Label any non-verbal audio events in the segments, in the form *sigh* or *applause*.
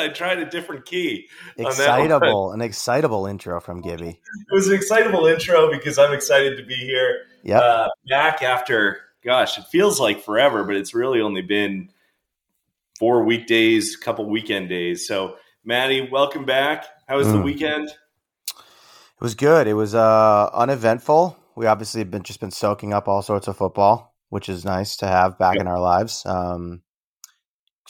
I tried a different key. Excitable, an excitable intro from Gibby. It was an excitable intro because I'm excited to be here. Yeah, uh, back after gosh, it feels like forever, but it's really only been four weekdays, a couple weekend days. So, Matty, welcome back. How was mm. the weekend? It was good. It was uh, uneventful. We obviously have been just been soaking up all sorts of football, which is nice to have back in our lives. Um,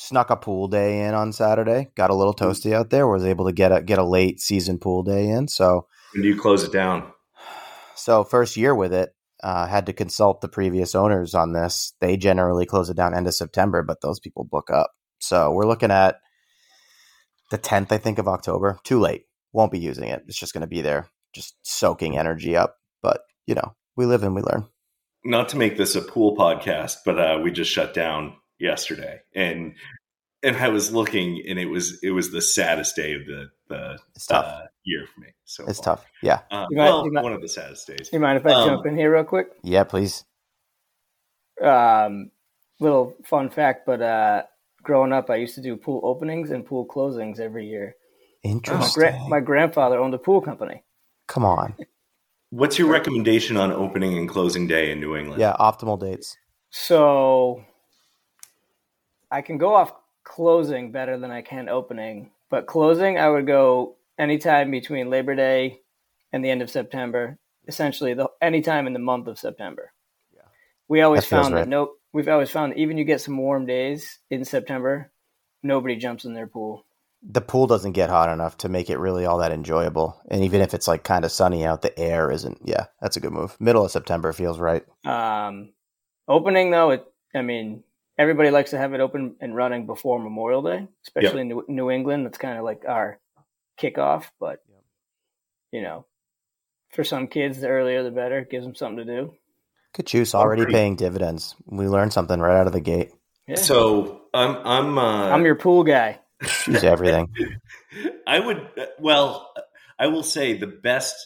snuck a pool day in on Saturday. Got a little mm. toasty out there. Was able to get a get a late season pool day in. So when do you close it down? *sighs* So first year with it, uh, had to consult the previous owners on this. They generally close it down end of September, but those people book up. So we're looking at the 10th, I think, of October. Too late. Won't be using it. It's just going to be there, just soaking energy up. But, you know, we live and we learn. Not to make this a pool podcast, but uh, we just shut down yesterday. And and I was looking, and it was it was the saddest day of the the uh, year for me. So it's far. tough. Yeah. Uh, well, mind, one of the saddest days. You mind if I um, jump in here real quick? Yeah, please. Um, little fun fact, but uh, growing up, I used to do pool openings and pool closings every year. Interesting. My, gra- my grandfather owned a pool company. Come on. What's your recommendation on opening and closing day in New England? Yeah, optimal dates. So I can go off closing better than I can opening. But closing, I would go anytime between Labor Day and the end of September. Essentially, the anytime in the month of September. Yeah. We always that found right. that no, we've always found that even you get some warm days in September, nobody jumps in their pool. The pool doesn't get hot enough to make it really all that enjoyable. And even if it's like kind of sunny out, the air isn't. Yeah, that's a good move. Middle of September feels right. Um, opening though, it. I mean, everybody likes to have it open and running before Memorial Day, especially yep. in New, New England. That's kind of like our kickoff. But you know, for some kids, the earlier the better. It gives them something to do. Good juice already paying dividends. We learned something right out of the gate. Yeah. So I'm I'm uh, I'm your pool guy. She's everything. *laughs* I would well, I will say the best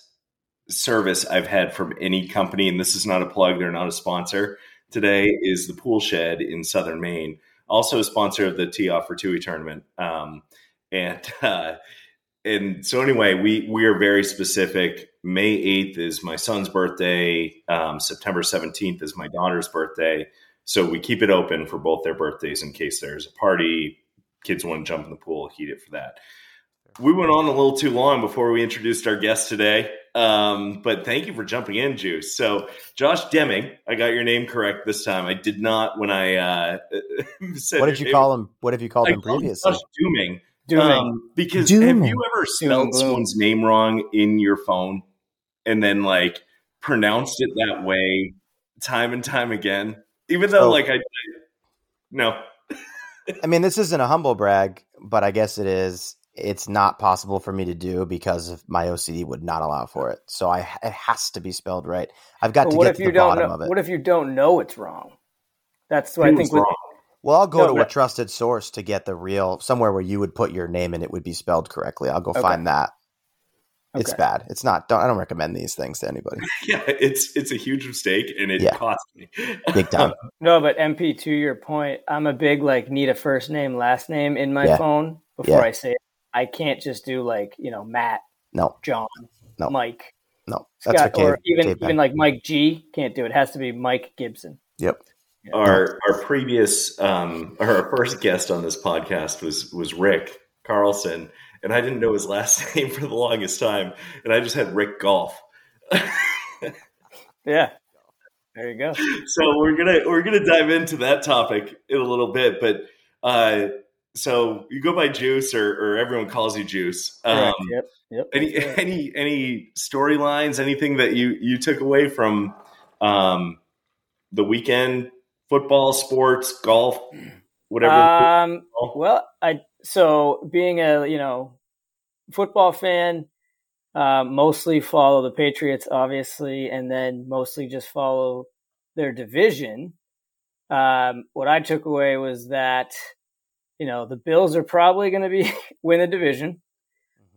service I've had from any company, and this is not a plug; they're not a sponsor today is the Pool Shed in Southern Maine, also a sponsor of the Tee Off for Tui tournament. Um, and *laughs* uh, and so anyway, we we are very specific. May eighth is my son's birthday. Um, September seventeenth is my daughter's birthday. So we keep it open for both their birthdays in case there's a party, kids want to jump in the pool, heat it for that. We went on a little too long before we introduced our guest today. Um, but thank you for jumping in, Juice. So, Josh Deming, I got your name correct this time. I did not when I uh, *laughs* said. What did you call him? What have you called I him previously? Josh Dooming. Dooming. Um, because Dooming. have you ever spelled someone's name wrong in your phone and then like pronounced it that way time and time again? Even though, oh. like, I, I no. *laughs* I mean, this isn't a humble brag, but I guess it is it's not possible for me to do because of my OCD would not allow for it. So I it has to be spelled right. I've got to get to the bottom know, of it. What if you don't know it's wrong? That's what I think. With, well, I'll go no, to a trusted source to get the real somewhere where you would put your name and it would be spelled correctly. I'll go okay. find that. Okay. It's bad. It's not. Don't, I don't recommend these things to anybody. *laughs* yeah, it's it's a huge mistake, and it yeah. cost me big time. *laughs* no, but MP, to your point, I'm a big like need a first name, last name in my yeah. phone before yeah. I say it. I can't just do like you know Matt, no, John, no, Mike, no, that's Scott, or even even like Mike G. Can't do it. it. Has to be Mike Gibson. Yep. Yeah. Our our previous um our first guest on this podcast was was Rick Carlson, and I didn't know his last *laughs* name for the longest time, and I just had Rick Golf. *laughs* yeah. There you go. So we're gonna we're gonna dive into that topic in a little bit, but uh, so you go by Juice, or, or everyone calls you Juice. Um, yep. Yep. Any any any storylines? Anything that you you took away from um, the weekend? Football, sports, golf, whatever. Um, well, I so being a you know football fan, uh, mostly follow the Patriots, obviously, and then mostly just follow their division. Um, what I took away was that you know, the Bills are probably going to be *laughs* win the division.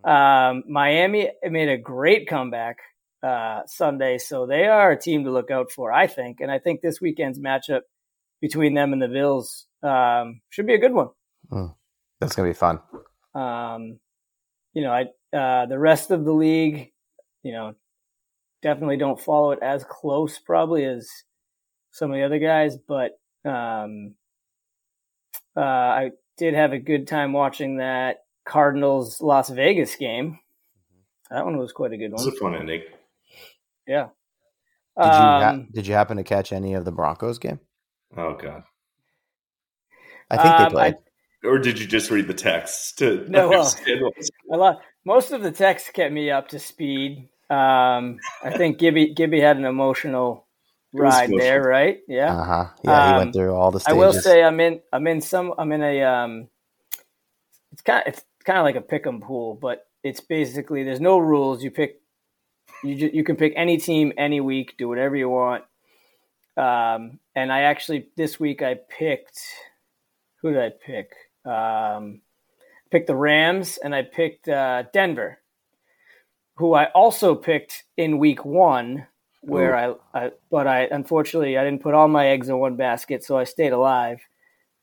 Mm-hmm. Um, Miami made a great comeback uh, Sunday, so they are a team to look out for, I think. And I think this weekend's matchup between them and the Bills um, should be a good one. Mm. That's gonna be fun. Um, you know, I uh, the rest of the league, you know, definitely don't follow it as close probably as some of the other guys, but um, uh, I did have a good time watching that Cardinals Las Vegas game. That one was quite a good It was one. a fun ending. Yeah. Did you ha- Um, did you happen to catch any of the Broncos game? Oh god. I think they Um, played. Or did you just read the text to *laughs* No, well- a lot, most of the text kept me up to speed. Um, I think Gibby Gibby had an emotional It was ride there, right? Yeah. Uh huh. Yeah, he Um, went through all the I will say I'm in I'm in some I'm in a um it's kind of, it's kind of like a pick 'em pool, but it's basically there's no rules. You pick you ju- you can pick any team any week, do whatever you want. Um, and I actually this week I picked who did I pick? Um, picked the Rams and I picked uh, Denver, who I also picked in week one where I, I but I unfortunately I didn't put all my eggs in one basket, so I stayed alive.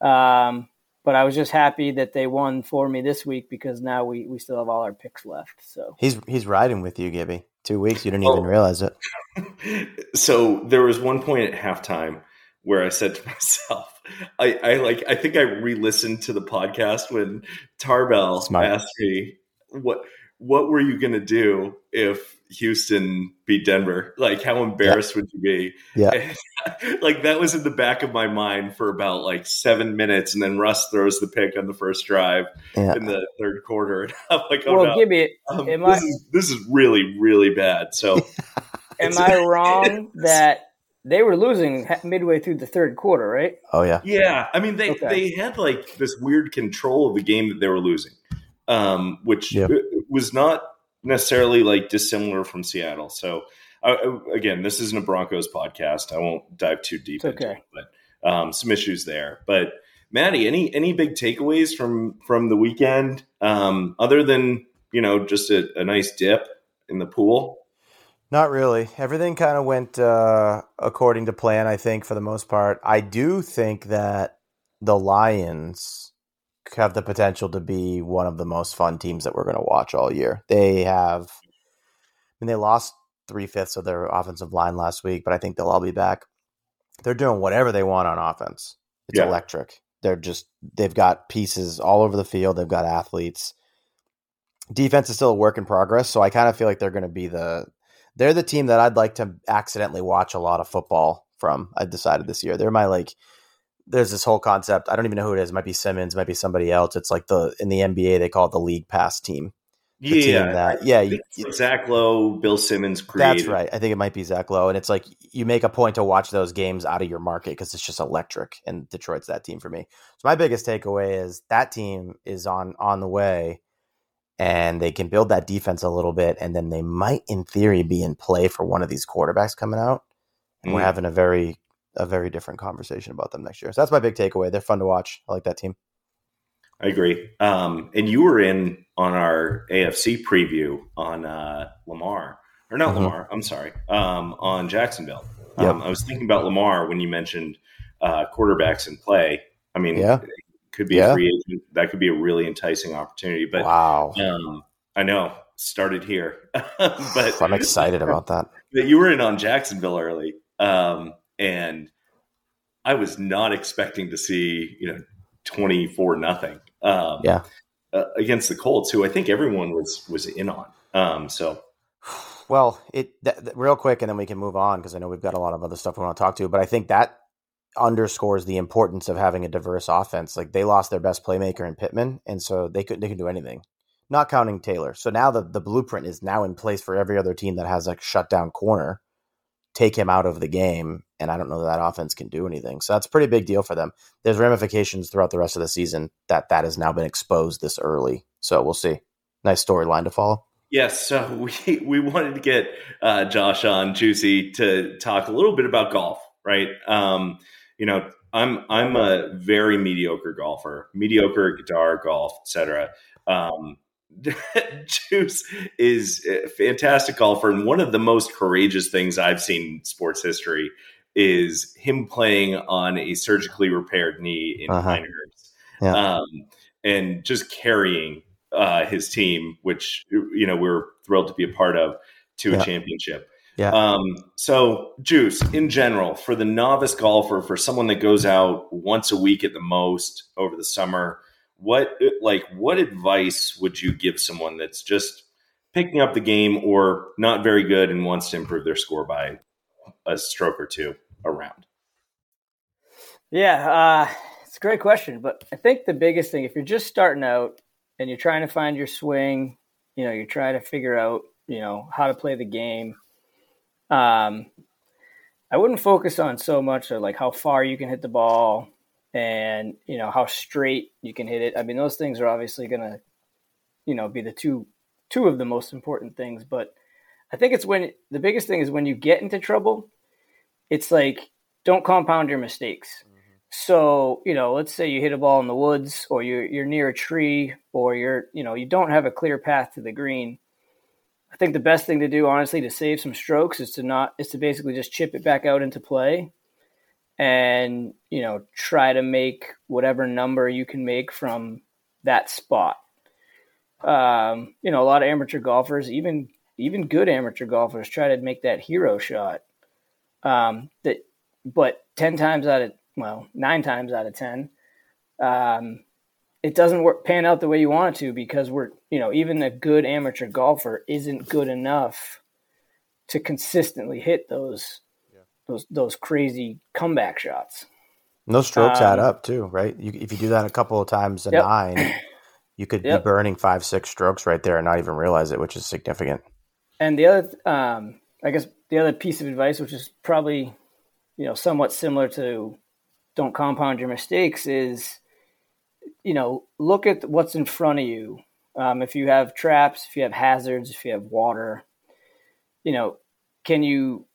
Um, but I was just happy that they won for me this week because now we, we still have all our picks left. So he's he's riding with you, Gibby. Two weeks, you didn't Oh. even realize it. *laughs* so there was one point at halftime where I said to *laughs* myself, I, I like I think I re-listened to the podcast when Tarbell Smart. asked me what what were you gonna do if Houston beat Denver? Like how embarrassed would you be? Yeah. And, *laughs* like that was in the back of my mind for about like seven minutes and then Russ throws the pick on the first drive Yeah. in the third quarter. *laughs* And I'm like, oh well, no. Gibby, Um, am this I- is this is really, really bad. So *laughs* am I wrong that they were losing ha- midway through the third quarter, right? Oh yeah. Yeah, I mean they Okay. they had like this weird control of the game that they were losing, um, which Yeah. was not necessarily like dissimilar from Seattle. So uh, again, this isn't a Broncos podcast. I won't dive too deep It's into okay. it, but um, some issues there. But Matty, any any big takeaways from from the weekend um, other than you know just a, a nice dip in the pool? Not really. Everything kind of went uh, according to plan, I think, for the most part. I do think that the Lions have the potential to be one of the most fun teams that we're going to watch all year. They have, I mean, they lost three fifths of their offensive line last week, but I think they'll all be back. They're doing whatever they want on offense. It's Yeah. electric. They're just, they've got pieces all over the field, they've got athletes. Defense is still a work in progress, so I kind of feel like they're going to be the, they're the team that I'd like to accidentally watch a lot of football from. I've decided this year. They're my like. There's this whole concept. I don't even know who it is. It might be Simmons. Might be somebody else. It's like the in the NBA they call it the league pass team. The team Yeah, that yeah. You, think it's what Zach Lowe, Bill Simmons created. that's right. I think it might be Zach Lowe, and it's like you make a point to watch those games out of your market because it's just electric. And Detroit's that team for me. So my biggest takeaway is that team is on on the way, and they can build that defense a little bit, and then they might, in theory, be in play for one of these quarterbacks coming out. And we're Mm. having a very a very different conversation about them next year. So that's my big takeaway. They're fun to watch. I like that team. I agree. Um, and you were in on our AFC preview on uh, Lamar, or not Mhm. Lamar. I'm sorry, um, on Jacksonville. Yep. Um, I was thinking about Lamar when you mentioned uh, quarterbacks in play. I mean, Yeah. it could be Yeah. a free agent. That could be a really enticing opportunity. But wow, um, I know started here, *laughs* but I'm excited about that. *laughs* that you were in on Jacksonville early, um, and I was not expecting to see you know twenty four nothing. Um, Yeah. uh, against the Colts, who I think everyone was was in on. Um, so Well, it th- th- real quick, and then we can move on because I know we've got a lot of other stuff we want to talk to. But I think that underscores the importance of having a diverse offense. Like they lost their best playmaker in Pittman, and so they couldn't they can do anything, not counting Taylor. So now the the blueprint is now in place for every other team that has a shutdown corner. Take him out of the game, and I don't know that that offense can do anything. So that's a pretty big deal for them. There's ramifications throughout the rest of the season that that has now been exposed this early. So we'll see. Nice storyline to follow. yes, so *laughs* we we wanted to get uh, Josh on Juicy to talk a little bit about golf, right? Um, you know, I'm I'm a very mediocre golfer, mediocre guitar, golf, etc. Um, *laughs* Juice is a fantastic golfer, and one of the most courageous things I've seen in sports history is him playing on a surgically repaired knee in Uh-huh. Yeah. um, and just carrying uh, his team, which you know we're thrilled to be a part of, to yeah. a championship. Yeah. Um, so, Juice, in general, for the novice golfer, for someone that goes out once a week at the most over the summer, what like what advice would you give someone that's just picking up the game or not very good and wants to improve their score by a stroke or two around? Yeah, uh, it's a great question, but I think the biggest thing, if you're just starting out and you're trying to find your swing, you know, you're trying to figure out, you know, how to play the game. Um, I wouldn't focus on so much of like how far you can hit the ball and you know how straight you can hit it. I mean, those things are obviously going to, you know, be the two two of the most important things. But I think it's when the biggest thing is when you get into trouble. It's like don't compound your mistakes. Mm-hmm. So, you know, let's say you hit a ball in the woods or you're, you're near a tree or you're, you know, you don't have a clear path to the green. I think the best thing to do, honestly, to save some strokes is to not, is to basically just chip it back out into play and, you know, try to make whatever number you can make from that spot. Um, you know, a lot of amateur golfers, even, even good amateur golfers try to make that hero shot. Um, that, but 10 times out of well, nine times out of 10, um, it doesn't work, pan out the way you want it to because we're, you know, even a good amateur golfer isn't good enough to consistently hit those. Those, those crazy comeback shots. And those strokes um, add up too, right? You, if you do that a couple of times a yep. nine, *clears throat* you could yep. be burning five, six strokes right there and not even realize it, which is significant. And the other, um, I guess, the other piece of advice, which is probably, you know, somewhat similar to don't compound your mistakes is you know look at what's in front of you um, if you have traps if you have hazards if you have water you know can you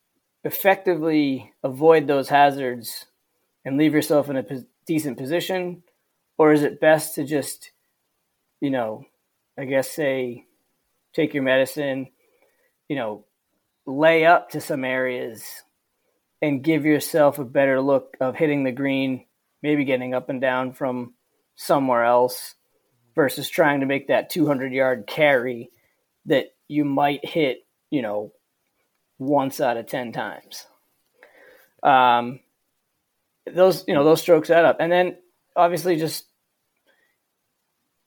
effectively avoid those hazards and leave yourself in a p- decent position? Or is it best to just you know i guess say take your medicine you know lay up to some areas and give yourself a better look of hitting the green, maybe getting up and down from somewhere else versus trying to make that 200 yard carry that you might hit, you know, once out of 10 times. Um, those, you know, those strokes add up. And then obviously just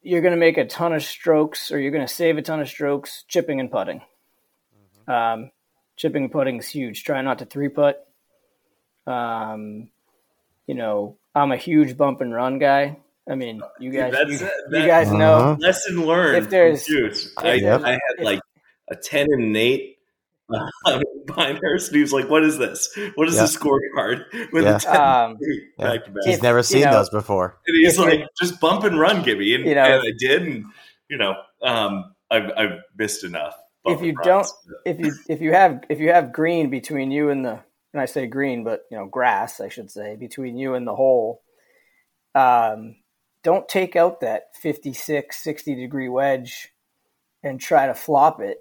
you're going to make a ton of strokes or you're going to save a ton of strokes chipping and putting. Mm-hmm. Um, chipping and putting is huge. Try not to three putt um, you know, I'm a huge bump and run guy. I mean, you guys, you, that, you, guys uh-huh. know. Lesson learned. If there's, I, yep. I, had like a ten and an eight *laughs* uh, Pinehurst, and he was like, "What is this? What is yep. the scorecard?" *laughs* With yeah. um, *laughs* yeah. He's never seen you know, those before. And he's like, "Just bump and run, Gibby," and, you know, and I did, and you know, um, I've, I've missed enough. If you don't, if you if you have if you have green between you and the and I say green, but you know, grass, I should say, between you and the hole. Um, don't take out that 56, 60 degree wedge and try to flop it.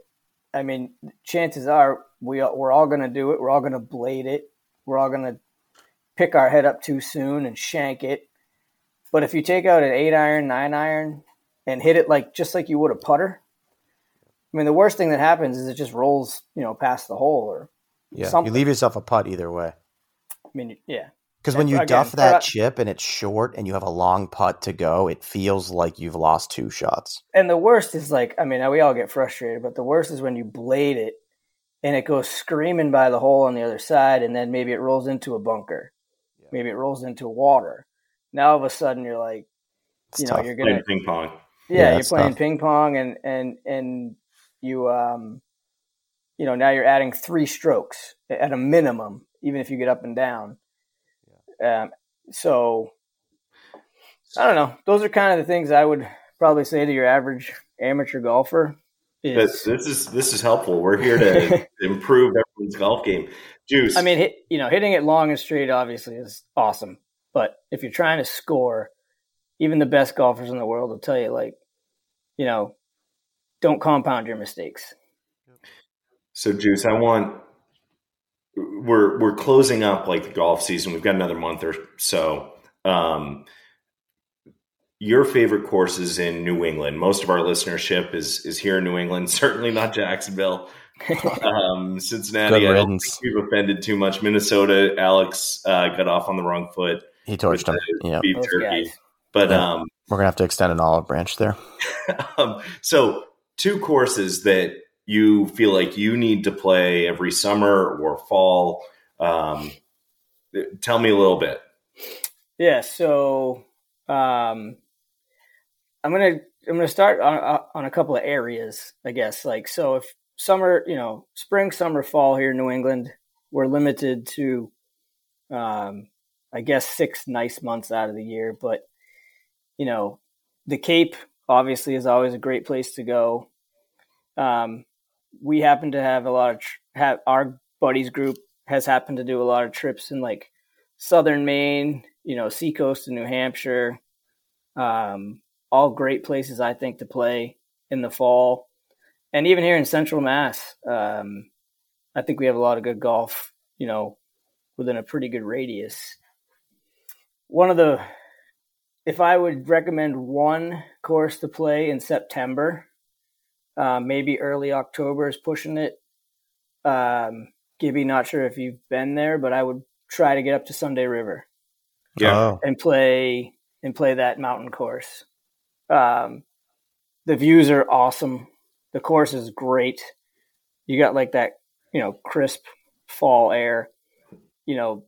I mean, chances are we, we're all going to do it. We're all going to blade it. We're all going to pick our head up too soon and shank it. But if you take out an eight iron, nine iron, and hit it like just like you would a putter, I mean, the worst thing that happens is it just rolls, you know, past the hole or yeah, something. you leave yourself a putt either way. I mean, yeah. Because when you again, duff that chip and it's short and you have a long putt to go, it feels like you've lost two shots. And the worst is like, I mean, we all get frustrated, but the worst is when you blade it and it goes screaming by the hole on the other side, and then maybe it rolls into a bunker, yeah. maybe it rolls into water. Now all of a sudden you're like, it's you know, tough. you're gonna playing ping pong. Yeah, yeah you're playing tough. ping pong, and and and you um you know, now you're adding three strokes at a minimum, even if you get up and down. Yeah. Um, so I don't know. Those are kind of the things I would probably say to your average amateur golfer. Is, this is this is helpful. We're here to *laughs* improve everyone's golf game. Juice. I mean, hit, you know, hitting it long and straight obviously is awesome, but if you're trying to score, even the best golfers in the world will tell you, like, you know, don't compound your mistakes. So, Juice, I want we're we're closing up like the golf season. We've got another month or so. Um, your favorite courses in New England. Most of our listenership is is here in New England. *laughs* Certainly not Jacksonville. *laughs* um, Cincinnati, I don't think we've offended too much. Minnesota, Alex uh, got off on the wrong foot. He torched him. Yeah, beef turkey. But yeah. um, we're gonna have to extend an olive branch there. *laughs* um, so two courses that you feel like you need to play every summer or fall. Um, tell me a little bit. Yeah. So um, I'm gonna I'm gonna start on on a couple of areas, I guess. Like so, if summer, you know, spring, summer, fall here in New England, we're limited to, um, I guess, six nice months out of the year. But, you know, the Cape obviously is always a great place to go. Um, we happen to have a lot of, tr- have our buddies group has happened to do a lot of trips in like southern Maine, you know, seacoast in New Hampshire. Um, all great places, I think, to play in the fall and even here in Central Mass, um, I think we have a lot of good golf. You know, within a pretty good radius. One of the, if I would recommend one course to play in September, uh, maybe early October is pushing it. Um, Gibby, not sure if you've been there, but I would try to get up to Sunday River. Yeah, oh. and play and play that mountain course. Um, the views are awesome the course is great. You got like that, you know, crisp fall air. You know,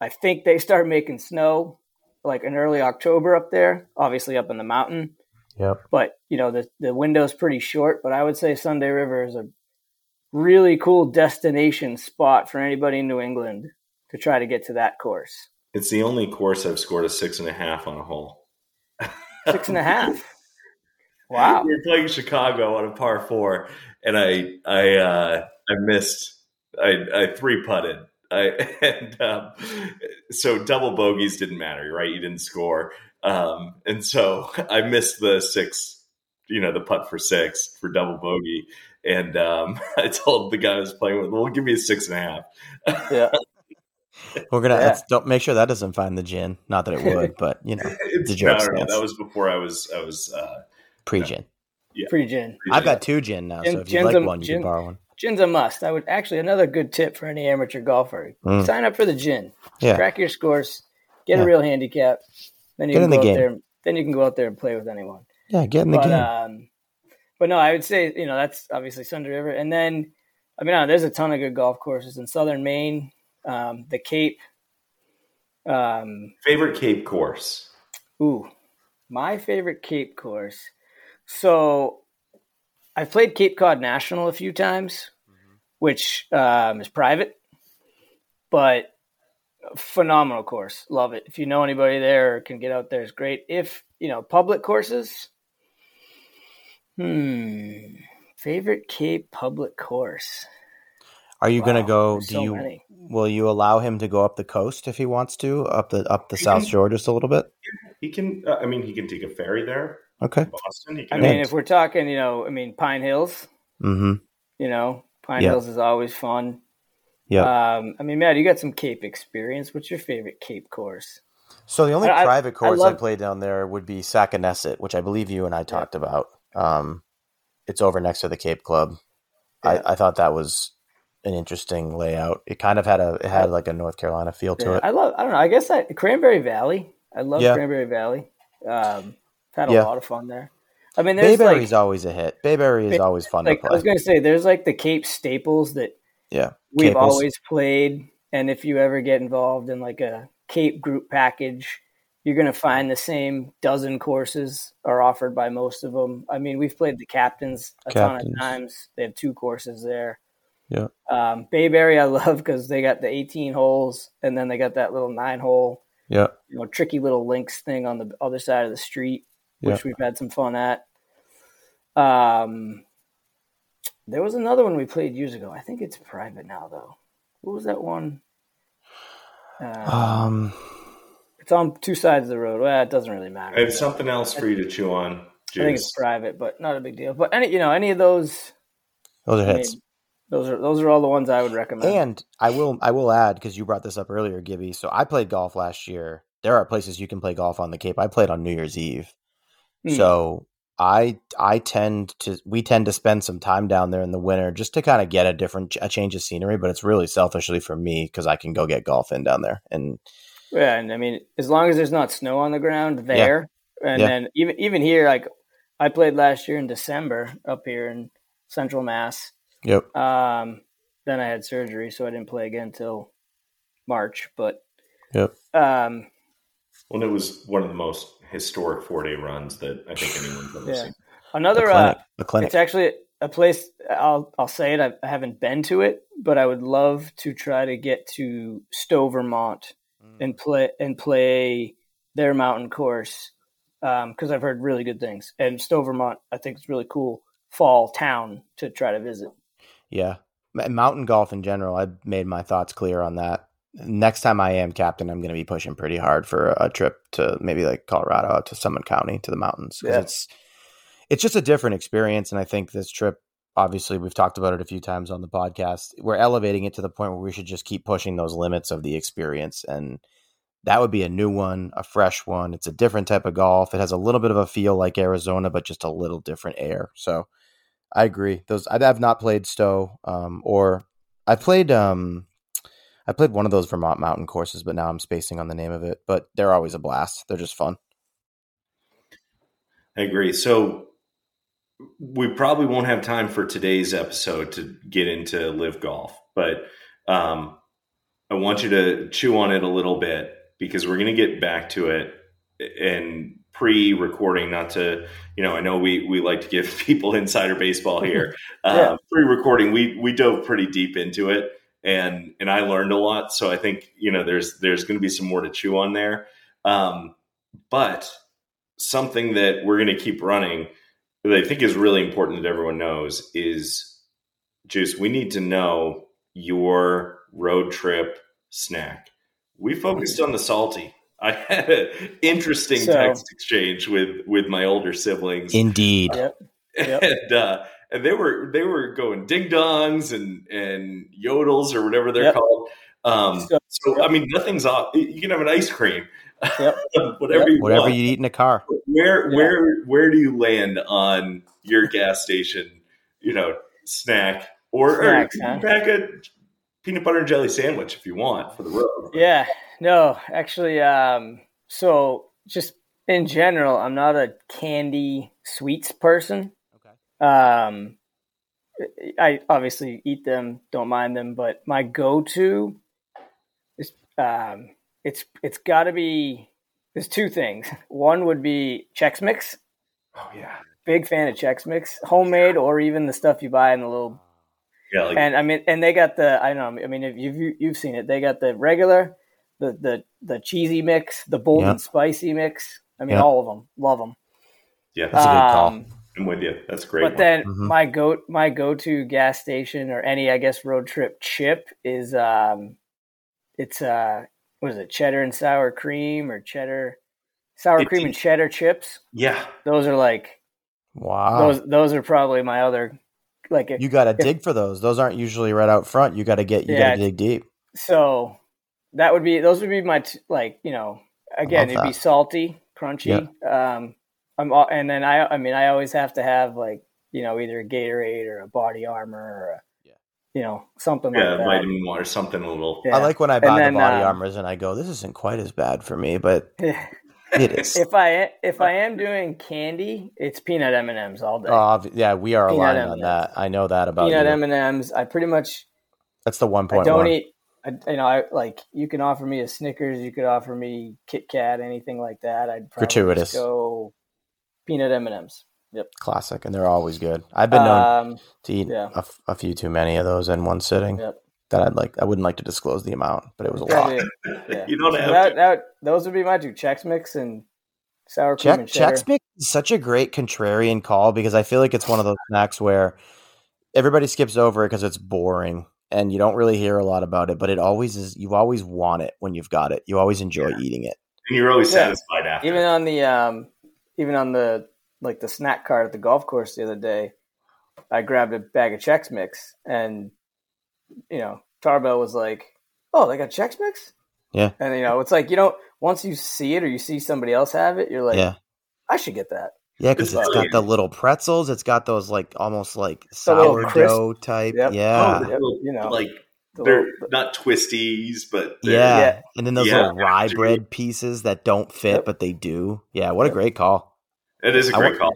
I think they start making snow like in early October up there, obviously up in the mountain. Yep. But, you know, the the window's pretty short, but I would say Sunday River is a really cool destination spot for anybody in New England to try to get to that course. It's the only course I've scored a six and a half on a hole. *laughs* six and a half. Wow. we were playing Chicago on a par four, and I I uh, I missed. I I three putted. I *laughs* and um, so double bogeys didn't matter, right? You didn't score, um, and so *laughs* I missed the six. You know, the putt for six for double bogey, and um, *laughs* I told the guy I was playing with, "Well, give me a six and a half." Yeah. *laughs* We're gonna yeah. don't make sure that doesn't find the GHIN. Not that it would, but you know, the joke. No, no, that was before I was I was uh, Pre GHIN. Yeah. Pre GHIN. I've got two GHIN now, GHIN, so if you like a, one, you GHIN, can borrow one. GHIN's a must. I would actually another good tip for any amateur golfer: mm. sign up for the GHIN. Yeah. Crack your scores, get yeah. a real handicap, then you get can go the out there. Then you can go out there and play with anyone. Yeah, get in the but, game. Um, but no, I would say you know that's obviously Sunday River, and then I mean, there's a ton of good golf courses in Southern Maine, um, the Cape. Um, favorite Cape course? Ooh, my favorite Cape course. So I've played Cape Cod National a few times, mm-hmm. which um, is private, but phenomenal course. Love it. If you know anybody there or can get out there, it's great. If you know public courses, hmm, favorite Cape public course. Are you wow, going to go? Do so you many. will you allow him to go up the coast if he wants to up the up the he South can, Shore just a little bit? He can. Uh, I mean, he can take a ferry there. Okay. Boston. I mean, if we're talking, you know, I mean, Pine Hills. Mm-hmm. You know, Pine Hills is always fun. Yeah. Um, I mean, Matt, you got some Cape experience. What's your favorite Cape course? So the only I, private course I, love... I, played down there would be Sacanesset, which I believe you and I talked yeah. about. Um, it's over next to the Cape Club. Yeah. I, I thought that was an interesting layout. It kind of had a it had like a North Carolina feel to yeah. it. I love. I don't know. I guess I, Cranberry Valley. I love Cranberry Valley. Um, had a lot of fun there. I mean, there's Bayberry's like, always a hit. Bayberry is always fun like, to play. I was going to say, there's like the Cape staples that yeah we've Caples. always played, and if you ever get involved in like a Cape group package, you're going to find the same dozen courses are offered by most of them. I mean, we've played the captains a captains. ton of times. They have two courses there. Yeah. Um, Bayberry, I love because they got the 18 holes, and then they got that little nine hole. Yeah. You know, tricky little links thing on the other side of the street which yeah. we've had some fun at. Um, there was another one we played years ago. I think it's private now, though. What was that one? Uh, um, it's on two sides of the road. Well, it doesn't really matter. It's something else for you to chew on. Juice. I think it's private, but not a big deal. But any, you know, any of those, those are hits. I mean, those are those are all the ones I would recommend. And I will I will add because you brought this up earlier, Gibby. So I played golf last year. There are places you can play golf on the Cape. I played on New Year's Eve. Hmm. So I I tend to we tend to spend some time down there in the winter just to kind of get a different a change of scenery. But it's really selfishly for me because I can go get golf in down there and Yeah, and I mean, as long as there's not snow on the ground there, and Yeah. then even even here, like I played last year in December up here in Central Mass. yep Um, then I had surgery, so I didn't play again until March. But yep um, Well, it was one of the most historic four day runs that I think anyone's ever Yeah. seen. another the uh, clinic the clinic It's actually a place. I'll I'll say it. I, I haven't been to it, but I would love to try to get to Stowe, Vermont, and play and play their mountain course because I've heard really good things. And Stowe, Vermont, I think it's really cool fall town to try to visit. yeah mountain golf in general. I've made my thoughts clear on that. Next time I am captain, I'm going to be pushing pretty hard for a trip to maybe like Colorado out to Summit County to the mountains Yeah. it's it's just a different experience. And I think this trip, obviously, we've talked about it a few times on the podcast. We're elevating it to the point where we should just keep pushing those limits of the experience. And that would be a new one, a fresh one. It's a different type of golf. It has a little bit of a feel like Arizona, but just a little different air. So I agree. Those I have not played Stowe, um, or I played um, I played one of those Vermont mountain courses, but now I'm spacing on the name of it. But they're always a blast. They're just fun. I agree. So we probably won't have time for today's episode to get into live golf, but um, I want you to chew on it a little bit because we're going to get back to it and pre-recording. Not to, you know, I know we we like to give *laughs* people insider baseball here. *laughs* Yeah. uh, pre-recording, we we dove pretty deep into it, and and I learned a lot. So I think you know there's there's going to be some more to chew on there. Um, but something that we're going to keep running that I think is really important that everyone knows is Juice, we need to know your road trip snack. We focused on the salty. I had an interesting So- text exchange with with my older siblings, Indeed. Yep. Yep. *laughs* and uh, and they were they were going ding dongs and and yodels or whatever they're Yep. called. Um, So- so I mean, nothing's off. You can have an ice cream, Yep. *laughs* whatever you Whatever want. you eat in a car. Where Yeah. where where do you land on your gas station? You know, snack or, Snacks, or huh? pack a peanut butter and jelly sandwich if you want for the road. Yeah. No, actually, um, so just in general, I'm not a candy sweets person. Okay. Um, I obviously eat them, don't mind them, but my go-to is um, it's it's got to be. There's two things. One would be Chex Mix. Oh yeah, Big fan of Chex Mix, homemade or even the stuff you buy in the little. yeah. Like And I mean, and they got the. I don't know. I mean, if you've you've seen it, they got the regular, the the the cheesy mix, the bold Yeah. and spicy mix. I mean, Yeah. all of them, love them. yeah, That's a good call. Um, I'm with you. That's a great. But one. then Mhm. my go my go to gas station or any I guess road trip chip is um it's uh what is it cheddar and sour cream or cheddar sour It's- cream and cheddar chips. yeah, Those are like Wow. those those are probably my other like you got to dig for those. Those aren't usually right out front. You got to get you Yeah. got to dig deep. so that would be those would be my t- like you know again it'd be salty crunchy um I'm all, and then I I mean I always have to have like you know either a Gatorade or a Body Armor or a Yeah. you know something yeah, like that. vitamin water, something a little. Yeah. I like when I buy then, the body um, armors and I go, "This isn't quite as bad for me," but *laughs* it is. if I if I am doing candy, it's peanut M and M's all day. Oh, yeah, we are Peanut aligned M&Ms. on that. I know that about peanut. M and M's. I pretty much That's the one I point don't one. eat. I, you know, I like you can offer me a Snickers, you could offer me Kit Kat, anything like that. I'd probably Gratuitous. just go peanut M and M's. Yep, classic, and they're always good. I've been known Um, to eat yeah. a, f- a few too many of those in one sitting. Yep. That I'd like. I wouldn't like to disclose the amount, but it was a lot. probably- *laughs* yeah. you don't So have that, to. that those would be my two Chex Mix and sour cream Check and cheddar. Chex Mix is such a great contrarian call because I feel like it's one of those snacks where everybody skips over it because it's boring and you don't really hear a lot about it, but it always is. You always want it when you've got it. You always enjoy Yeah. eating it. And you're always Yeah. satisfied after. even on the um even on the like the snack cart at the golf course the other day i grabbed a bag of chex mix and you know tarbell was like oh they got chex mix Yeah. and you know it's like you don't once you see it or you see somebody else have it you're like yeah, i should get that Yeah, because It's it's got the little pretzels. It's got those like almost like sourdough type. Yep. Yeah. Oh, Yep, you know, like the they're little- not twisties, but yeah. Yeah. And then those Yeah. little rye Dude. bread pieces that don't fit, Yep. but they do. Yeah, what a great call. It is a great want- call.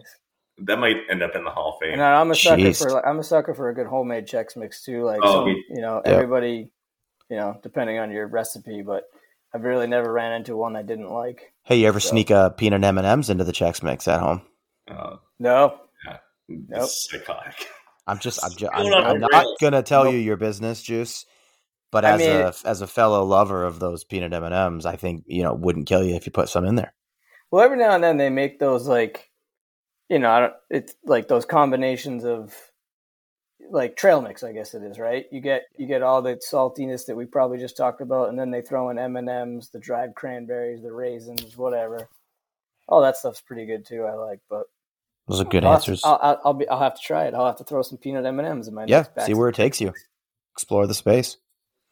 That might end up in the Hall of Fame. And I'm a sucker Jeez. for like, I'm a sucker for a good homemade Chex Mix too. Like Oh, some, you know, Yeah. everybody, you know, depending on your recipe, but I've really never ran into one I didn't like. Hey, you ever So- sneak a peanut M and M's into the Chex Mix at home? Uh, No, it's psychotic. *laughs* I'm just, I'm, just, I'm, I'm not gonna tell Nope. you your business, Juice. But I as mean- a as a fellow lover of those peanut M and M's, I think you know wouldn't kill you if you put some in there. well, every now and then they make those like, you know, I don't. It's like those combinations of like trail mix, I guess it is, right? You get you get all the saltiness that we probably just talked about, and then they throw in M and M's, the dried cranberries, the raisins, whatever. All that stuff's pretty good too. I like, but Those are good I'll have to- answers. I'll, I'll, I'll be. I'll have to try it. I'll have to throw some peanut M and M's in my Yeah, next see where it takes you. Explore the space.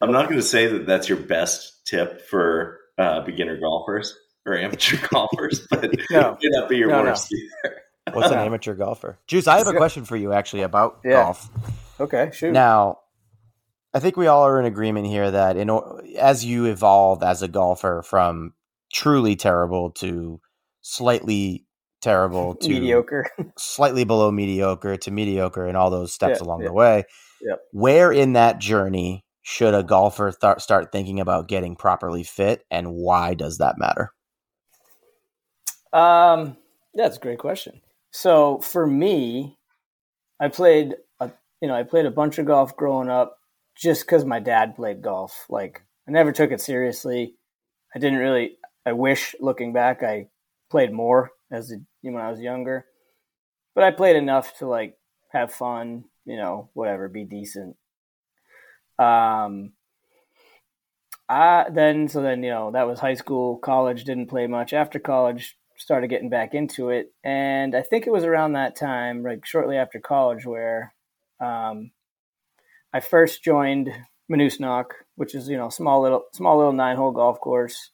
I'm not going to say that that's your best tip for uh, beginner golfers or amateur *laughs* golfers, but *laughs* No. it may not be your No, no. worst either. *laughs* What's an amateur golfer? Juice, I have a question for you actually about Yeah. golf. Okay, shoot. Now, I think we all are in agreement here that in as you evolve as a golfer from truly terrible to slightly terrible *laughs* to Mediocre. slightly below mediocre to mediocre and all those steps Yeah, along yeah. the way. Yep. Where in that journey should a golfer th- start thinking about getting properly fit and why does that matter? Um, that's a great question. So for me, I played a you know I played a bunch of golf growing up just because my dad played golf. Like I never took it seriously. I didn't really. I wish looking back I played more as a, when I was younger, but I played enough to like have fun. You know, whatever, be decent. Um, I then so then you know that was high school, college didn't play much. After college, started getting back into it, and I think it was around that time, like shortly after college, where um, I first joined Monoosnock, which is you know small little small little nine hole golf course.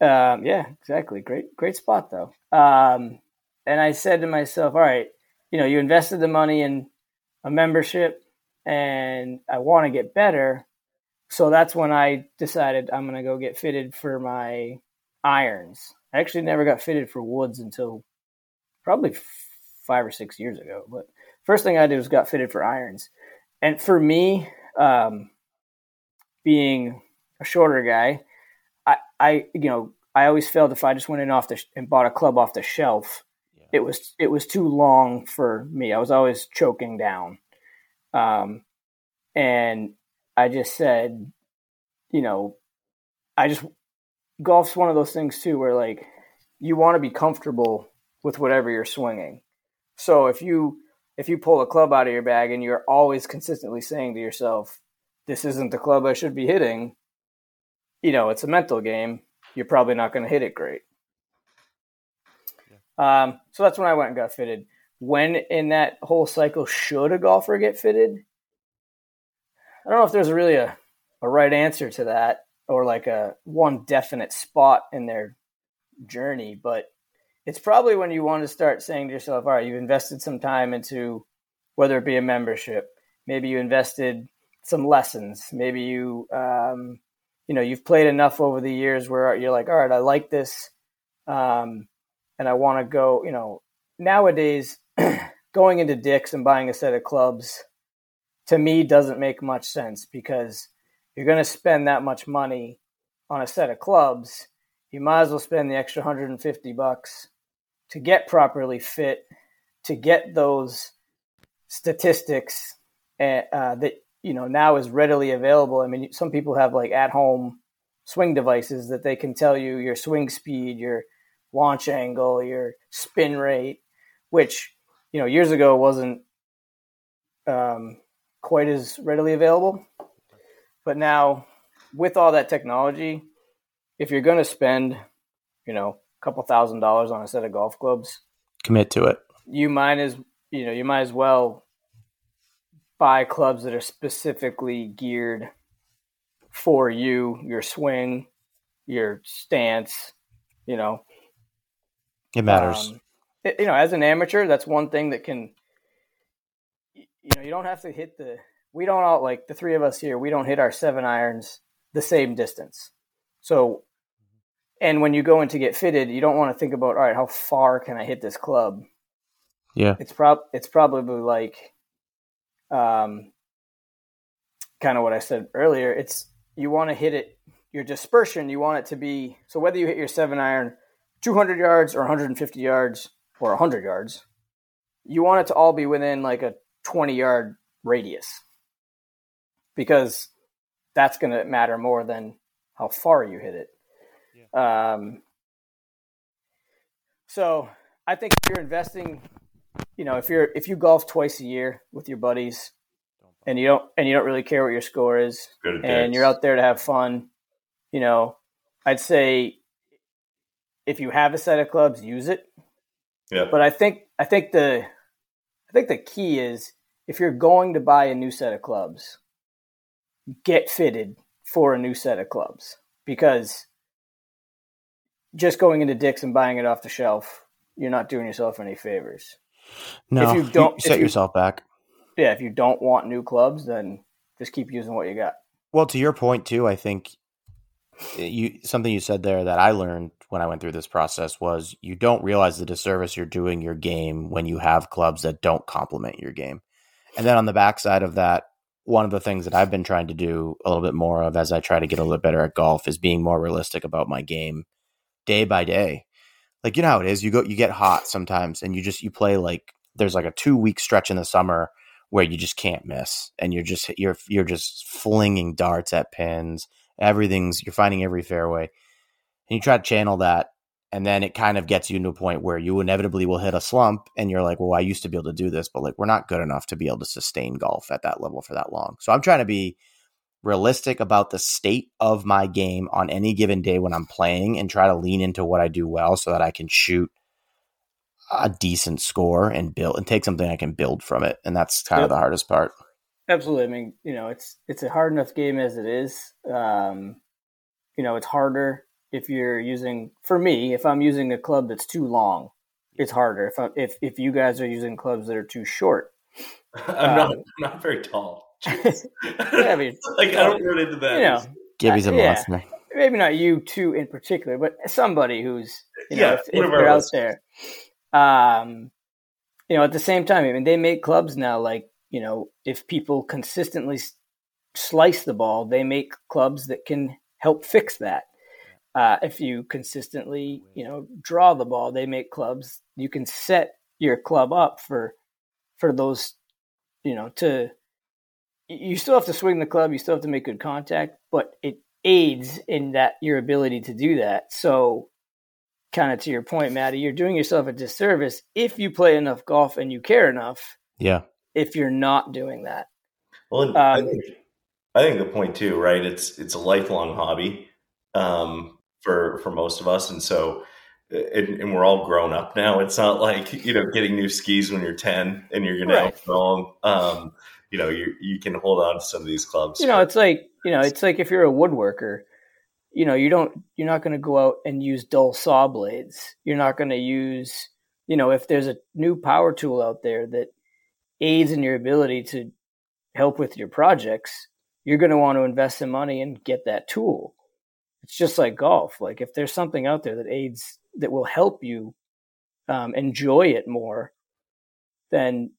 Um, yeah, exactly. Great great spot though. Um, and I said to myself, all right, you know, you invested the money in a membership, and I want to get better. So that's when I decided I'm going to go get fitted for my irons. I actually never got fitted for woods until probably five or six years ago. But first thing I did was got fitted for irons. And for me, um, being a shorter guy, I, you know, I always felt if I just went in off the sh- and bought a club off the shelf, it was it was too long for me. I was always choking down, um, and I just said, you know, I just golf's one of those things too where like you want to be comfortable with whatever you're swinging. So if you if you pull a club out of your bag and you're always consistently saying to yourself, "This isn't the club I should be hitting," you know, it's a mental game. You're probably not going to hit it great. Um, so that's when I went and got fitted. When in that whole cycle should a golfer get fitted? I don't know if there's really a, a right answer to that or like a one definite spot in their journey, but it's probably when you want to start saying to yourself, all right, you've invested some time into whether it be a membership, maybe you invested some lessons, maybe you, um, you know, you've played enough over the years where you're like, all right, I like this. Um, and I want to go, you know, nowadays *clears throat* going into Dick's and buying a set of clubs to me doesn't make much sense because you're going to spend that much money on a set of clubs. You might as well spend the extra 150 bucks to get properly fit, to get those statistics uh, uh, that you know now is readily available. I mean, some people have like at home swing devices that they can tell you your swing speed, your launch angle, your spin rate, which you know years ago wasn't um, quite as readily available. But now, with all that technology, if you're going to spend, you know, a couple thousand dollars on a set of golf clubs, Commit to it. you might as you know you might as well buy clubs that are specifically geared for you, your swing, your stance, you know, It matters. um, you know, as an amateur, that's one thing that can, you know, you don't have to hit the. We don't all like the three of us here. We don't hit our seven irons the same distance. So, and when you go in to get fitted, you don't want to think about all right, how far can I hit this club? Yeah, it's prob it's probably like, um, kind of what I said earlier. It's you want to hit it your dispersion. You want it to be so whether you hit your seven iron 200 yards or 150 yards or 100 yards, you want it to all be within like a 20 yard radius because that's going to matter more than how far you hit it. Yeah. Um, so I think if you're investing, you know, if you're if you golf twice a year with your buddies, and you don't and you don't really care what your score is, and you're out there to have fun, you know, I'd say if you have a set of clubs, use it. Yeah. But I think I think the I think the key is if you're going to buy a new set of clubs, get fitted for a new set of clubs because just going into Dick's and buying it off the shelf, you're not doing yourself any favors. No, if you don't you set you, yourself back. Yeah, if you don't want new clubs, then just keep using what you got. Well, to your point too, I think eh, you something you said there that I learned when I went through this process was you don't realize the disservice you're doing your game when you have clubs that don't complement your game. And then on the backside of that, one of the things that I've been trying to do a little bit more of as I try to get a little better at golf is being more realistic about my game day by day. Like you know how it is, you go you get hot sometimes and you just you play like there's like a 2 week stretch in the summer where you just can't miss and you're just you're you're just flinging darts at pins. Everything's you're finding every fairway. And you try to channel that and then it kind of gets you to a point where you inevitably will hit a slump and you're like well i used to be able to do this but like we're not good enough to be able to sustain golf at that level for that long. So i'm trying to be realistic about the state of my game on any given day when i'm playing and try to lean into what i do well so that i can shoot a decent score and build and take something i can build from it and that's kind yep. of the hardest part Absolutely. I mean, you know, it's it's a hard enough game as it is. Um, you know, it's harder if you're using. For me, if I'm using a club that's too long, it's harder. If I, if if you guys are using clubs that are too short, *laughs* I'm not um, I'm not very tall. Yeah, *laughs* I mean, like I don't run into that. You know, Gibby's a yeah, monster. Maybe not you two in particular, but somebody who's you know, yeah, if, if they're out there. Um, you know, at the same time, I mean, they make clubs now like you know, if people consistently slice the ball, they make clubs that can help fix that. Uh, if you consistently, you know, draw the ball, they make clubs. You can set your club up for for those, you know, to. You still have to swing the club. You still have to make good contact, but it aids in that your ability to do that. So, kind of to your point, Matty, you're doing yourself a disservice if you play enough golf and you care enough. Yeah if you're not doing that. Well, um, I, think, I, think, the point too, right? It's it's a lifelong hobby um, for for most of us, and so and, and, we're all grown up now. It's not like you know getting new skis when you're ten and you're going right. to outgrow Um, you know, you you can hold on to some of these clubs. You know, it's like you know, it's like if you're a woodworker, you know, you don't you're not going to go out and use dull saw blades. You're not going to use, you know, if there's a new power tool out there that aids in your ability to help with your projects, you're going to want to invest some money and get that tool. It's just like golf. Like if there's something out there that aids that will help you um, enjoy it more, then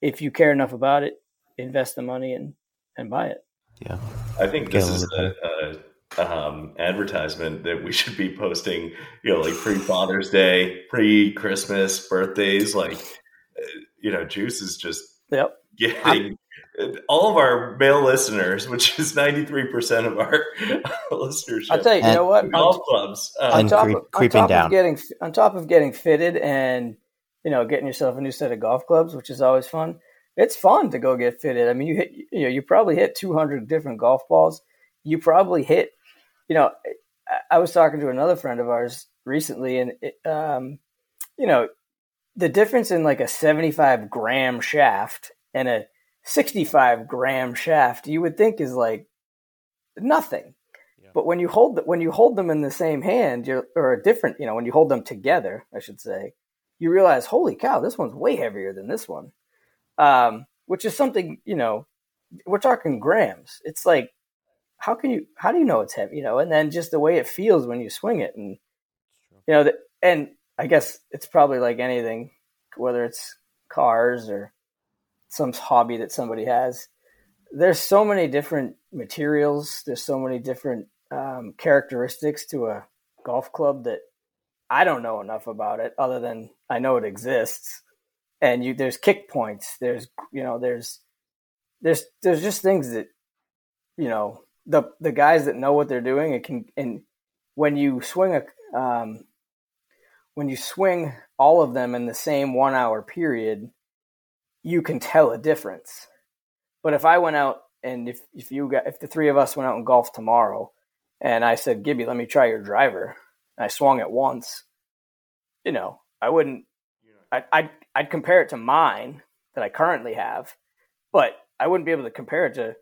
if you care enough about it, invest the money and and buy it. Yeah, I think this is a, a um, advertisement that we should be posting. You know, like pre Father's Day, pre Christmas, birthdays, like you know, Juice is just yep. getting I'm, all of our male listeners, which is ninety three percent of our *laughs* listeners. I'll tell you, you know what? Golf clubs uh, on top, creep, of, on top down. of getting on top of getting fitted and you know getting yourself a new set of golf clubs, which is always fun. It's fun to go get fitted. I mean, you hit you know you probably hit two hundred different golf balls. You probably hit, you know. I was talking to another friend of ours recently, and it, um, you know, the difference in like a 75 gram shaft and a 65 gram shaft you would think is like nothing yeah. but when you hold when you hold them in the same hand you're or a different you know when you hold them together i should say you realize, holy cow, this one's way heavier than this one. Um, which is something, you know, we're talking grams. It's like, how can you, how do you know it's heavy, you know? And then just the way it feels when you swing it. And, you know, the, and I guess it's probably like anything, whether it's cars or some hobby that somebody has. There's so many different materials. There's so many different um, characteristics to a golf club that I don't know enough about it other than I know it exists. And you there's kick points, there's you know, there's there's there's just things that you know, the the guys that know what they're doing it can and when you swing a um, when you swing all of them in the same 1 hour period, you can tell a difference. But if I went out and if if you got if the three of us went out and golf tomorrow and I said, Gibby, let me try your driver and I swung it once, you know, I wouldn't. I'd, I'd I'd compare it to mine that I currently have, but I wouldn't be able to compare it to,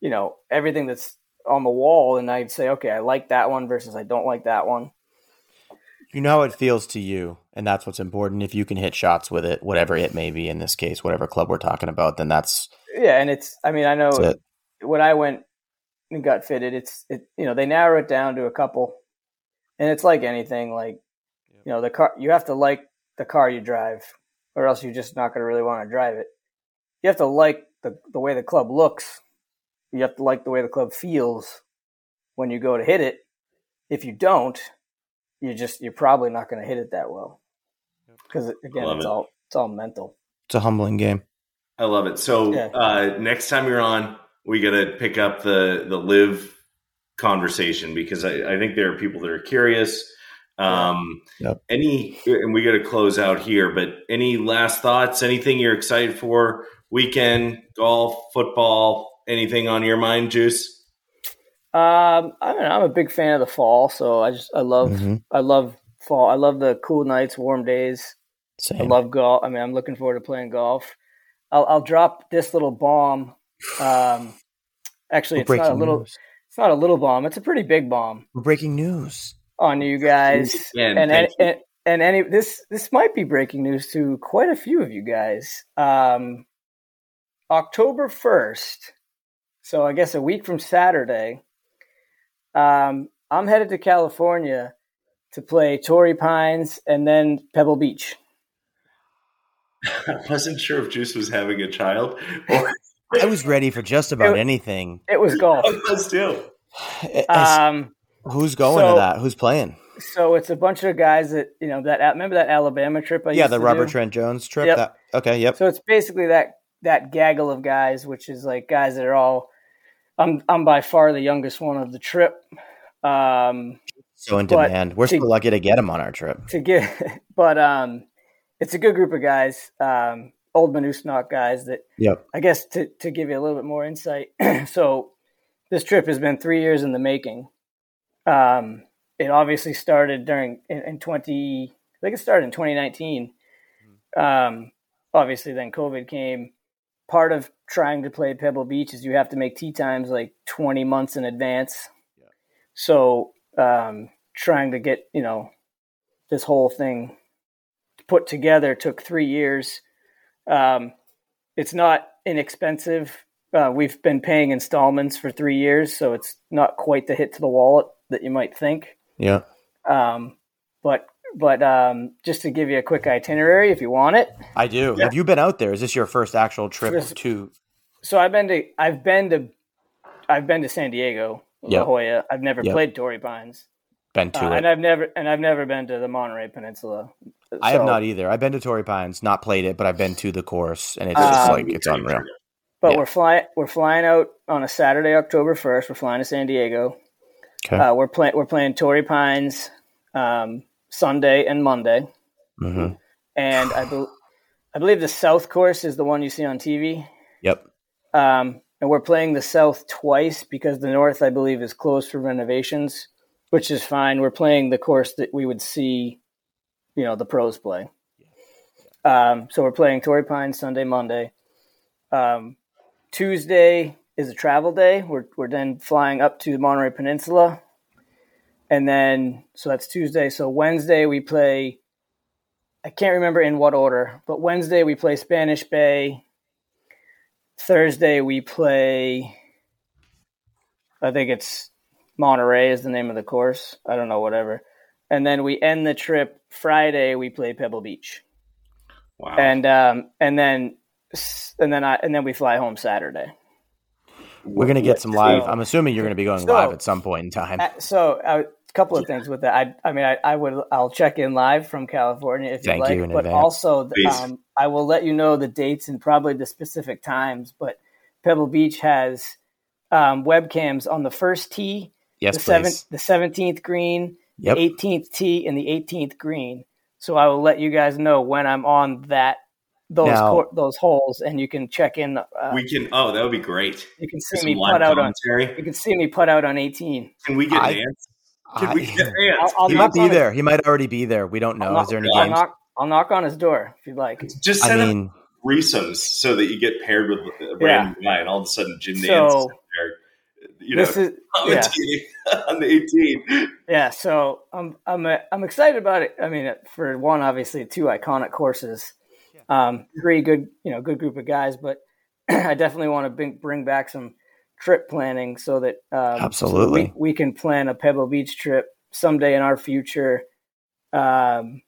you know, everything that's on the wall, and I'd say, okay, I like that one versus I don't like that one. You know how it feels to you, and that's what's important. If you can hit shots with it, whatever it may be in this case, whatever club we're talking about, then that's yeah. And it's, I mean, I know when I went and got fitted, it's, it, you know, they narrow it down to a couple and it's like anything like you know the car you have to like the car you drive or else you're just not going to really want to drive it. You have to like the, the way the club looks. You have to like the way the club feels when you go to hit it. If you don't you just you're probably not going to hit it that well. Because again it's it. all it's all mental. It's a humbling game. I love it. So yeah. uh, next time you're on we got to pick up the the live conversation because I, I think there are people that are curious. Um, yep. Any, and we got to close out here, but any last thoughts? Anything you're excited for? Weekend golf, football, anything on your mind, Juice? Um, I mean, I'm a big fan of the fall, so I just I love mm-hmm. I love fall. I love the cool nights, warm days. Same. I love golf. I mean, I'm looking forward to playing golf. I'll, I'll drop this little bomb. Um, actually, it's not a little. News. It's not a little bomb. It's a pretty big bomb. We're breaking news on you guys. and, and, and, and any this this might be breaking news to quite a few of you guys. Um, October first, so I guess a week from Saturday, um, I'm headed to California to play Torrey Pines and then Pebble Beach. *laughs* I wasn't sure if Juice was having a child or I was ready for just about it, anything. It was golf. *laughs* Let's do. Um, who's going so, to that? Who's playing? So it's a bunch of guys that you know that remember that Alabama trip. I yeah, the Robert do? Trent Jones trip. Yep. That, okay, yep. So it's basically that that gaggle of guys, which is like guys that are all. I'm I'm by far the youngest one of the trip. Um, so in demand. We're to, still lucky to get them on our trip. To get, *laughs* but um, it's a good group of guys. Um, old Monoosnock guys that yep. I guess to, to give you a little bit more insight. *clears throat* so this trip has been three years in the making. Um, it obviously started during in, in, 20, I think it started in 2019. Um, obviously then COVID came. Part of trying to play Pebble Beach is you have to make tee times like 20 months in advance. Yeah. So um, trying to get, you know, this whole thing put together took three years um, it's not inexpensive. Uh, we've been paying installments for three years, so it's not quite the hit to the wallet that you might think. Yeah. Um, but but um, just to give you a quick itinerary, if you want it, I do. Yeah. Have you been out there? Is this your first actual trip to? So I've been to I've been to I've been to San Diego, La Jolla. I've never yep. played Torrey Pines. Been to uh, it, and I've never and I've never been to the Monterey Peninsula. I have not either. I've been to Torrey Pines, not played it, but I've been to the course, and it's just um, like it's unreal. But yeah. we're flying. We're flying out on a Saturday, October first. We're flying to San Diego. Okay. Uh, we're playing. We're playing Torrey Pines um, Sunday and Monday, mm-hmm. and I, be- I believe the South course is the one you see on TV. Yep. Um, and we're playing the South twice because the North, I believe, is closed for renovations, which is fine. We're playing the course that we would see you know the pros play. Um, so we're playing Torrey Pines Sunday, Monday. Um, Tuesday is a travel day. We're we're then flying up to the Monterey Peninsula, and then so that's Tuesday. So Wednesday we play. I can't remember in what order, but Wednesday we play Spanish Bay. Thursday we play. I think it's Monterey is the name of the course. I don't know, whatever. And then we end the trip Friday. We play Pebble Beach. Wow. And um, and then and then I and then we fly home Saturday. We're gonna get some live. So- I'm assuming you're gonna be going So- live at some point in time. Uh, So a couple of things with that. I I mean I, I would I'll check in live from California if Thank you like, you in but advance. also um, I will let you know the dates and probably the specific times. But Pebble Beach has um, webcams on the first tee, Yes, the please. seventh, the seventeenth green, Yep. the eighteenth tee, and the eighteenth green. So I will let you guys know when I'm on that those Now- cour those holes, and you can check in. Uh, we can. Oh, that would be great. you can Some see me live put out on. commentary. You can see me put out on eighteen. Can we get I- Vance? Can I- we get *laughs* Vance? I'll- I'll he might be on his- there. He might already be there. We don't know. I'll knock, Is there any I'll games? knock, I'll knock on his door if you'd like. Just I send him mean, threesomes so that you get paired with a random guy, and all of a sudden Jim Nantz is there. You know, this is yeah, commentating *laughs* on the 18. yeah. So I'm I'm uh, I'm excited about it. I mean, for one, obviously, two iconic courses, um, three good you know good group of guys, but *clears throat* I definitely want to bring bring back some trip planning so that um, so that Absolutely. we, we can plan a Pebble Beach trip someday in our future. Um,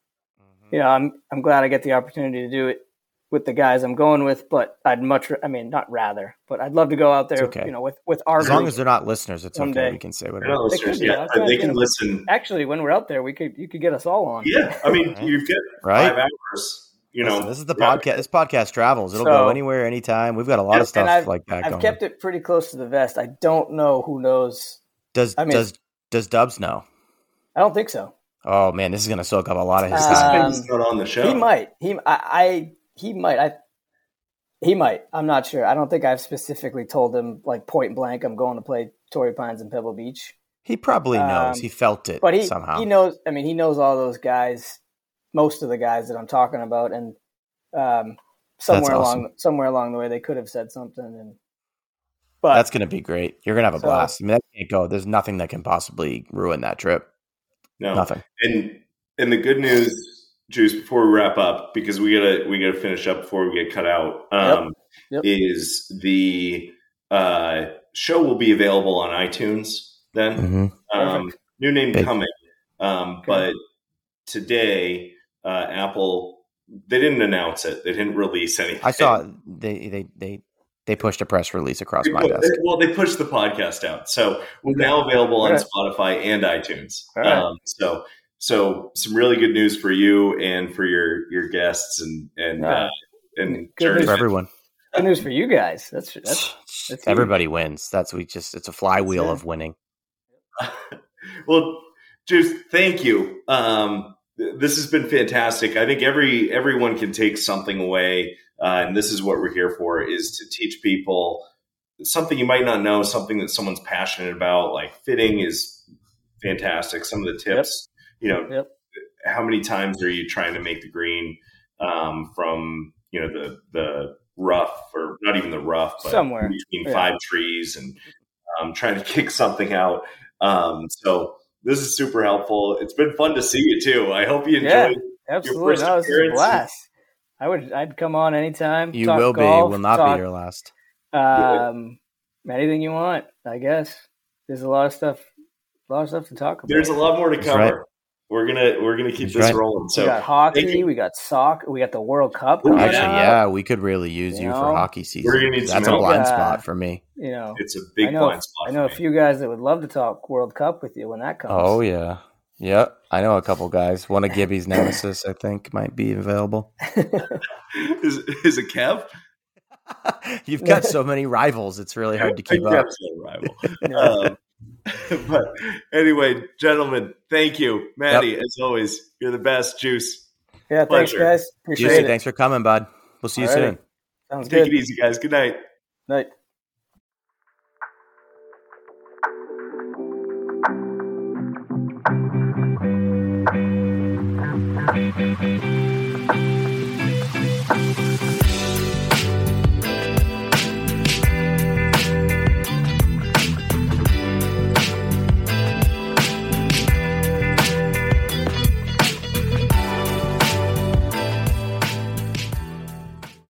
you know, I'm I'm glad I get the opportunity to do it with the guys I'm going with, but I'd much, I mean, not rather, but I'd love to go out there, okay. you know, with with our as long as they're not listeners, it's okay. Someday. We can say whatever. They listeners, could be. Yeah, they can listen. Actually, when we're out there, we could you could get us all on. Yeah, I mean, you've got Right? five hours. You know, Listen, this is the yeah. podcast. This podcast travels. It'll So- go anywhere, anytime. We've got a lot Yeah, of stuff I've- like that I've going. kept it pretty close to the vest. I don't know who knows. does I mean- does does Dubs know? I don't think so. Oh man, this is gonna soak up a lot of his Uh, time. He's not on the show. He might. He I, I he might. I he might. I'm not sure. I don't think I've specifically told him like point blank. I'm going to play Torrey Pines and Pebble Beach. He probably knows. Um, he felt it but he somehow. he knows. I mean, he knows all those guys, most of the guys that I'm talking about, and um, somewhere awesome. along somewhere along the way they could have said something. And but That's gonna be great. You're gonna have a So- blast. I mean, that can't go. There's nothing that can possibly ruin that trip. no, Nothing. and and the good news, Juice, before we wrap up, because we gotta we gotta finish up before we get cut out. Um, Yep. Is the uh, show will be available on iTunes then? hmm Um, new name Big. coming, um, Okay. but today uh, Apple they didn't announce it. They didn't release anything. I saw they they they they pushed a press release across They my pu- desk. Well, they pushed the podcast out, so we're now available on All right. Spotify and iTunes. All right. Um, so, so some really good news for you and for your your guests and and Yeah. uh, and Good For everyone, good news for you guys. That's that's *sighs* that's everybody wins. That's we just it's a flywheel Yeah. of winning. *laughs* well, just thank you. Um, th- this has been fantastic. I think every everyone can take something away, uh, and this is what we're here for: is to teach people something you might not know, something that someone's passionate about. Like fitting is fantastic. Some of the tips, you know, Yep. how many times are you trying to make the green um, from you know the the rough or not even the rough, but Somewhere. between Yeah. five trees and um, trying to *laughs* kick something out. Um, so this is super helpful. It's been fun to see you too. I hope you Yeah. enjoyed. absolutely first no, this is a appearance. blast. I would I'd come on anytime. You talk will be. will not talk, be your last. Um, anything you want, I guess. There's a lot of stuff, a lot of stuff to talk about. There's a lot more to That's cover. right. We're gonna we're gonna keep That's this right. rolling. we got hockey, we got soccer, we got the World Cup. Ooh, Actually, up. yeah, we could really use You you, know? for hockey season. We're gonna need some That's a help. blind Uh, spot for me. you know, it's a big I know, blind spot. I know a for few guys that would love to talk World Cup with you when that comes. Oh yeah, yep. I know a couple guys. One of Gibby's nemesis, I think, might be available. me. *laughs* is is it Kev? *laughs* You've got *laughs* so many rivals; it's really hard to keep Kev's up. no rival. Um, *laughs* but anyway, gentlemen, thank you, Matty. As always, you're the best. Juice. yeah, thanks pleasure. guys. Appreciate Juicy, it. thanks for coming, bud. We'll see you Alrighty. soon. Sounds Take good. it easy, guys. Good night. Night.